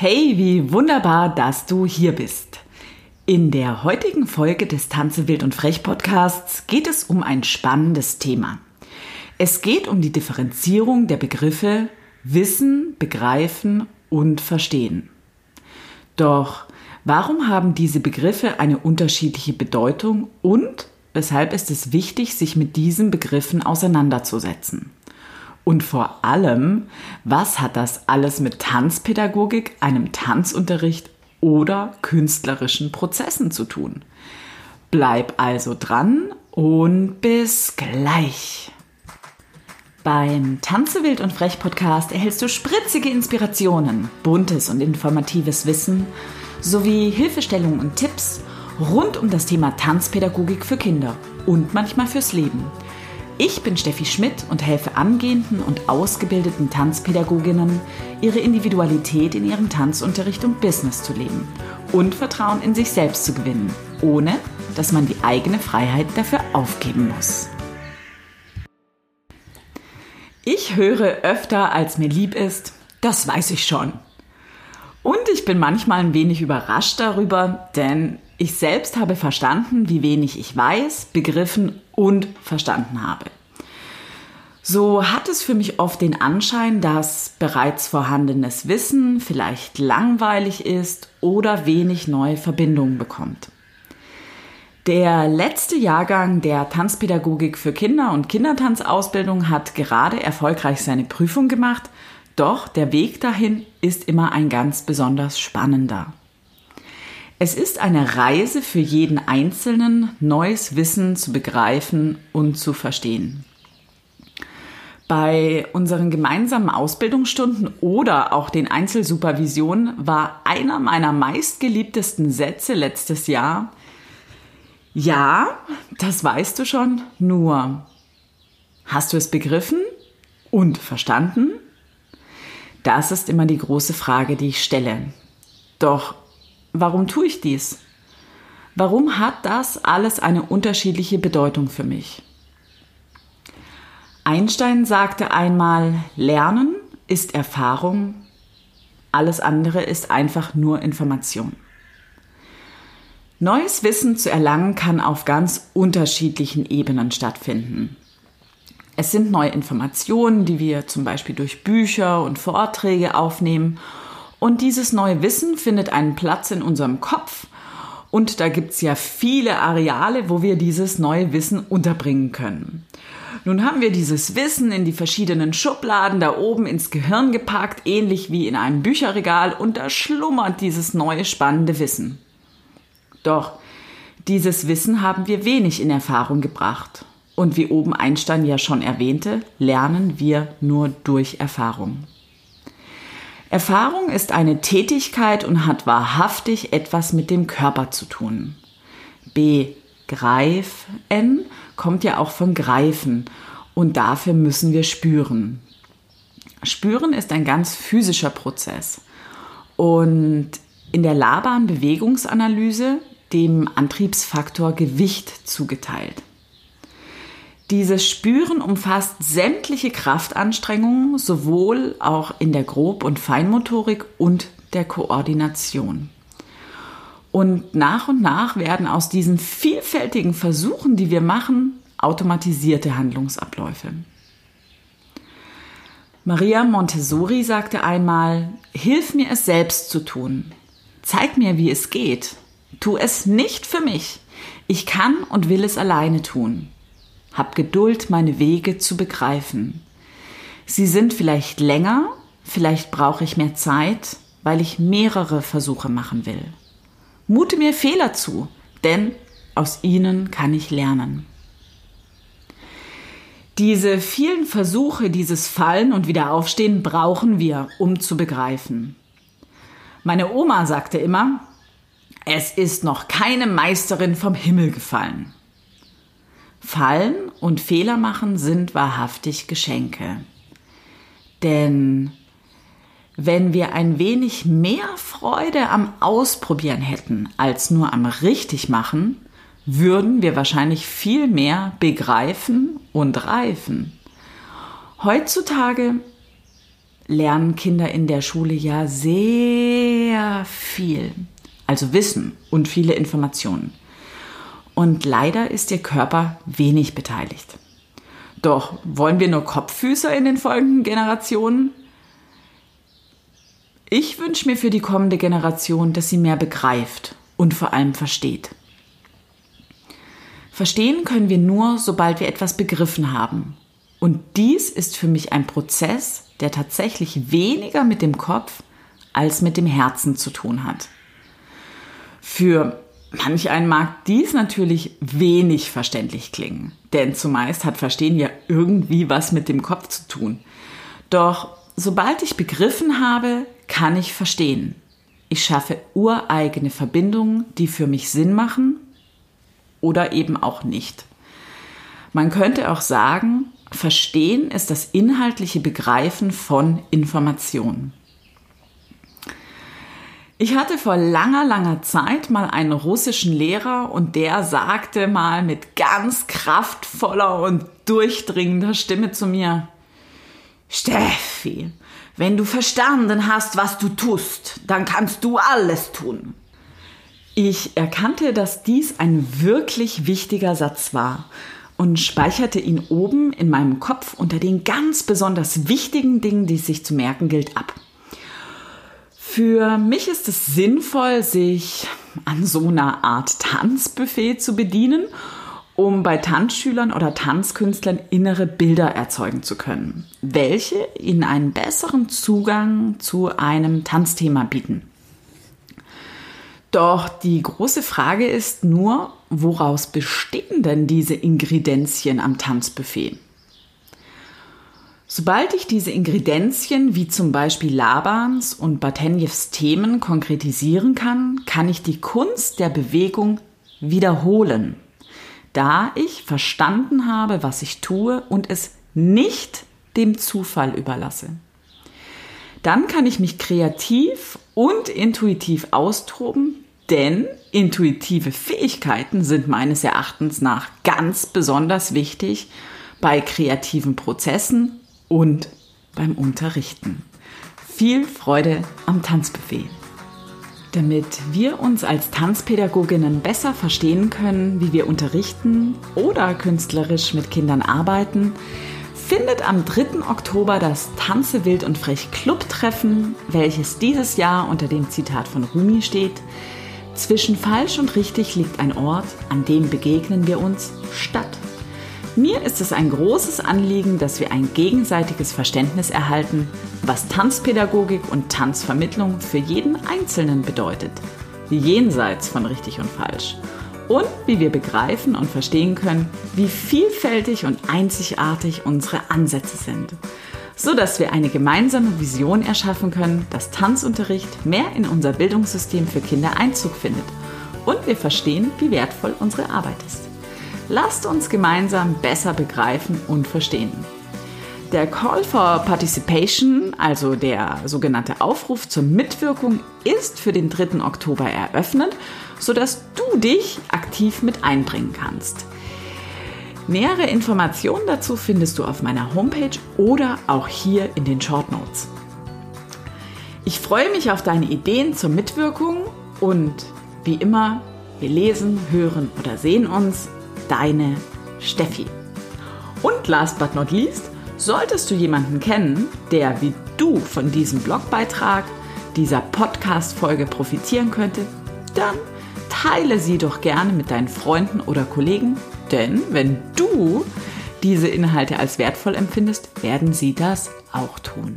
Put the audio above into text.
Hey, wie wunderbar, dass du hier bist. In der heutigen Folge des Tanze wild und frech Podcasts geht es um ein spannendes Thema. Es geht um die Differenzierung der Begriffe Wissen, Begreifen und Verstehen. Doch warum haben diese Begriffe eine unterschiedliche Bedeutung und weshalb ist es wichtig, sich mit diesen Begriffen auseinanderzusetzen? Und vor allem, was hat das alles mit Tanzpädagogik, einem Tanzunterricht oder künstlerischen Prozessen zu tun? Bleib also dran und bis gleich. Beim Tanze wild und frech Podcast erhältst du spritzige Inspirationen, buntes und informatives Wissen sowie Hilfestellungen und Tipps rund um das Thema Tanzpädagogik für Kinder und manchmal fürs Leben. Ich bin Steffi Schmidt und helfe angehenden und ausgebildeten Tanzpädagoginnen, ihre Individualität in ihrem Tanzunterricht und Business zu leben und Vertrauen in sich selbst zu gewinnen, ohne dass man die eigene Freiheit dafür aufgeben muss. Ich höre öfter, als mir lieb ist, das weiß ich schon. Und ich bin manchmal ein wenig überrascht darüber, denn ich selbst habe verstanden, wie wenig ich weiß, begriffen und verstanden habe. So hat es für mich oft den Anschein, dass bereits vorhandenes Wissen vielleicht langweilig ist oder wenig neue Verbindungen bekommt. Der letzte Jahrgang der Tanzpädagogik für Kinder und Kindertanzausbildung hat gerade erfolgreich seine Prüfung gemacht, doch der Weg dahin ist immer ein ganz besonders spannender. Es ist eine Reise für jeden Einzelnen, neues Wissen zu begreifen und zu verstehen. Bei unseren gemeinsamen Ausbildungsstunden oder auch den Einzelsupervisionen war einer meiner meistgeliebtesten Sätze letztes Jahr, ja, das weißt du schon, nur hast du es begriffen und verstanden? Das ist immer die große Frage, die ich stelle. Doch Warum tue ich dies? Warum hat das alles eine unterschiedliche Bedeutung für mich? Einstein sagte einmal, Lernen ist Erfahrung, alles andere ist einfach nur Information. Neues Wissen zu erlangen kann auf ganz unterschiedlichen Ebenen stattfinden. Es sind neue Informationen, die wir zum Beispiel durch Bücher und Vorträge aufnehmen und dieses neue Wissen findet einen Platz in unserem Kopf. Und da gibt's ja viele Areale, wo wir dieses neue Wissen unterbringen können. Nun haben wir dieses Wissen in die verschiedenen Schubladen da oben ins Gehirn gepackt, ähnlich wie in einem Bücherregal, und da schlummert dieses neue spannende Wissen. Doch dieses Wissen haben wir wenig in Erfahrung gebracht. Und wie oben Einstein ja schon erwähnte, lernen wir nur durch Erfahrung. Erfahrung ist eine Tätigkeit und hat wahrhaftig etwas mit dem Körper zu tun. Begreifen kommt ja auch von greifen und dafür müssen wir spüren. Spüren ist ein ganz physischer Prozess und in der Laban Bewegungsanalyse dem Antriebsfaktor Gewicht zugeteilt. Dieses Spüren umfasst sämtliche Kraftanstrengungen, sowohl auch in der Grob- und Feinmotorik und der Koordination. Und nach und nach werden aus diesen vielfältigen Versuchen, die wir machen, automatisierte Handlungsabläufe. Maria Montessori sagte einmal, Hilf mir es selbst zu tun. Zeig mir, wie es geht. Tu es nicht für mich. Ich kann und will es alleine tun. Hab Geduld, meine Wege zu begreifen. Sie sind vielleicht länger, vielleicht brauche ich mehr Zeit, weil ich mehrere Versuche machen will. Mute mir Fehler zu, denn aus ihnen kann ich lernen. Diese vielen Versuche, dieses Fallen und Wiederaufstehen brauchen wir, um zu begreifen. Meine Oma sagte immer, es ist noch keine Meisterin vom Himmel gefallen. Fallen und Fehler machen sind wahrhaftig Geschenke. Denn wenn wir ein wenig mehr Freude am Ausprobieren hätten als nur am Richtigmachen, würden wir wahrscheinlich viel mehr begreifen und reifen. Heutzutage lernen Kinder in der Schule ja sehr viel, also Wissen und viele Informationen. Und leider ist ihr Körper wenig beteiligt. Doch wollen wir nur Kopffüßer in den folgenden Generationen? Ich wünsche mir für die kommende Generation, dass sie mehr begreift und vor allem versteht. Verstehen können wir nur, sobald wir etwas begriffen haben. Und dies ist für mich ein Prozess, der tatsächlich weniger mit dem Kopf als mit dem Herzen zu tun hat. Für manch einen mag dies natürlich wenig verständlich klingen, denn zumeist hat Verstehen ja irgendwie was mit dem Kopf zu tun. Doch sobald ich begriffen habe, kann ich verstehen. Ich schaffe ureigene Verbindungen, die für mich Sinn machen oder eben auch nicht. Man könnte auch sagen, Verstehen ist das inhaltliche Begreifen von Informationen. Ich hatte vor langer, langer Zeit mal einen russischen Lehrer und der sagte mal mit ganz kraftvoller und durchdringender Stimme zu mir, Steffi, wenn du verstanden hast, was du tust, dann kannst du alles tun. Ich erkannte, dass dies ein wirklich wichtiger Satz war und speicherte ihn oben in meinem Kopf unter den ganz besonders wichtigen Dingen, die es sich zu merken gilt, ab. Für mich ist es sinnvoll, sich an so einer Art Tanzbuffet zu bedienen, um bei Tanzschülern oder Tanzkünstlern innere Bilder erzeugen zu können, welche ihnen einen besseren Zugang zu einem Tanzthema bieten. Doch die große Frage ist nur, woraus bestehen denn diese Ingredienzien am Tanzbuffet? Sobald ich diese Ingredienzien wie zum Beispiel Labans und Batenjews Themen konkretisieren kann, kann ich die Kunst der Bewegung wiederholen, da ich verstanden habe, was ich tue und es nicht dem Zufall überlasse. Dann kann ich mich kreativ und intuitiv austoben, denn intuitive Fähigkeiten sind meines Erachtens nach ganz besonders wichtig bei kreativen Prozessen und beim Unterrichten. Viel Freude am Tanzbuffet. Damit wir uns als Tanzpädagoginnen besser verstehen können, wie wir unterrichten oder künstlerisch mit Kindern arbeiten, findet am 3. Oktober das Tanze wild und frech Club-Treffen, welches dieses Jahr unter dem Zitat von Rumi steht. Zwischen falsch und richtig liegt ein Ort, an dem begegnen wir uns statt. Mir ist es ein großes Anliegen, dass wir ein gegenseitiges Verständnis erhalten, was Tanzpädagogik und Tanzvermittlung für jeden Einzelnen bedeutet, jenseits von richtig und falsch. Und wie wir begreifen und verstehen können, wie vielfältig und einzigartig unsere Ansätze sind, so dass wir eine gemeinsame Vision erschaffen können, dass Tanzunterricht mehr in unser Bildungssystem für Kinder Einzug findet und wir verstehen, wie wertvoll unsere Arbeit ist. Lasst uns gemeinsam besser begreifen und verstehen. Der Call for Participation, also der sogenannte Aufruf zur Mitwirkung, ist für den 3. Oktober eröffnet, sodass du dich aktiv mit einbringen kannst. Nähere Informationen dazu findest du auf meiner Homepage oder auch hier in den Short Notes. Ich freue mich auf deine Ideen zur Mitwirkung und wie immer, wir lesen, hören oder sehen uns deine Steffi. Und last but not least, solltest du jemanden kennen, der wie du von diesem Blogbeitrag, dieser Podcast-Folge profitieren könnte, dann teile sie doch gerne mit deinen Freunden oder Kollegen, denn wenn du diese Inhalte als wertvoll empfindest, werden sie das auch tun.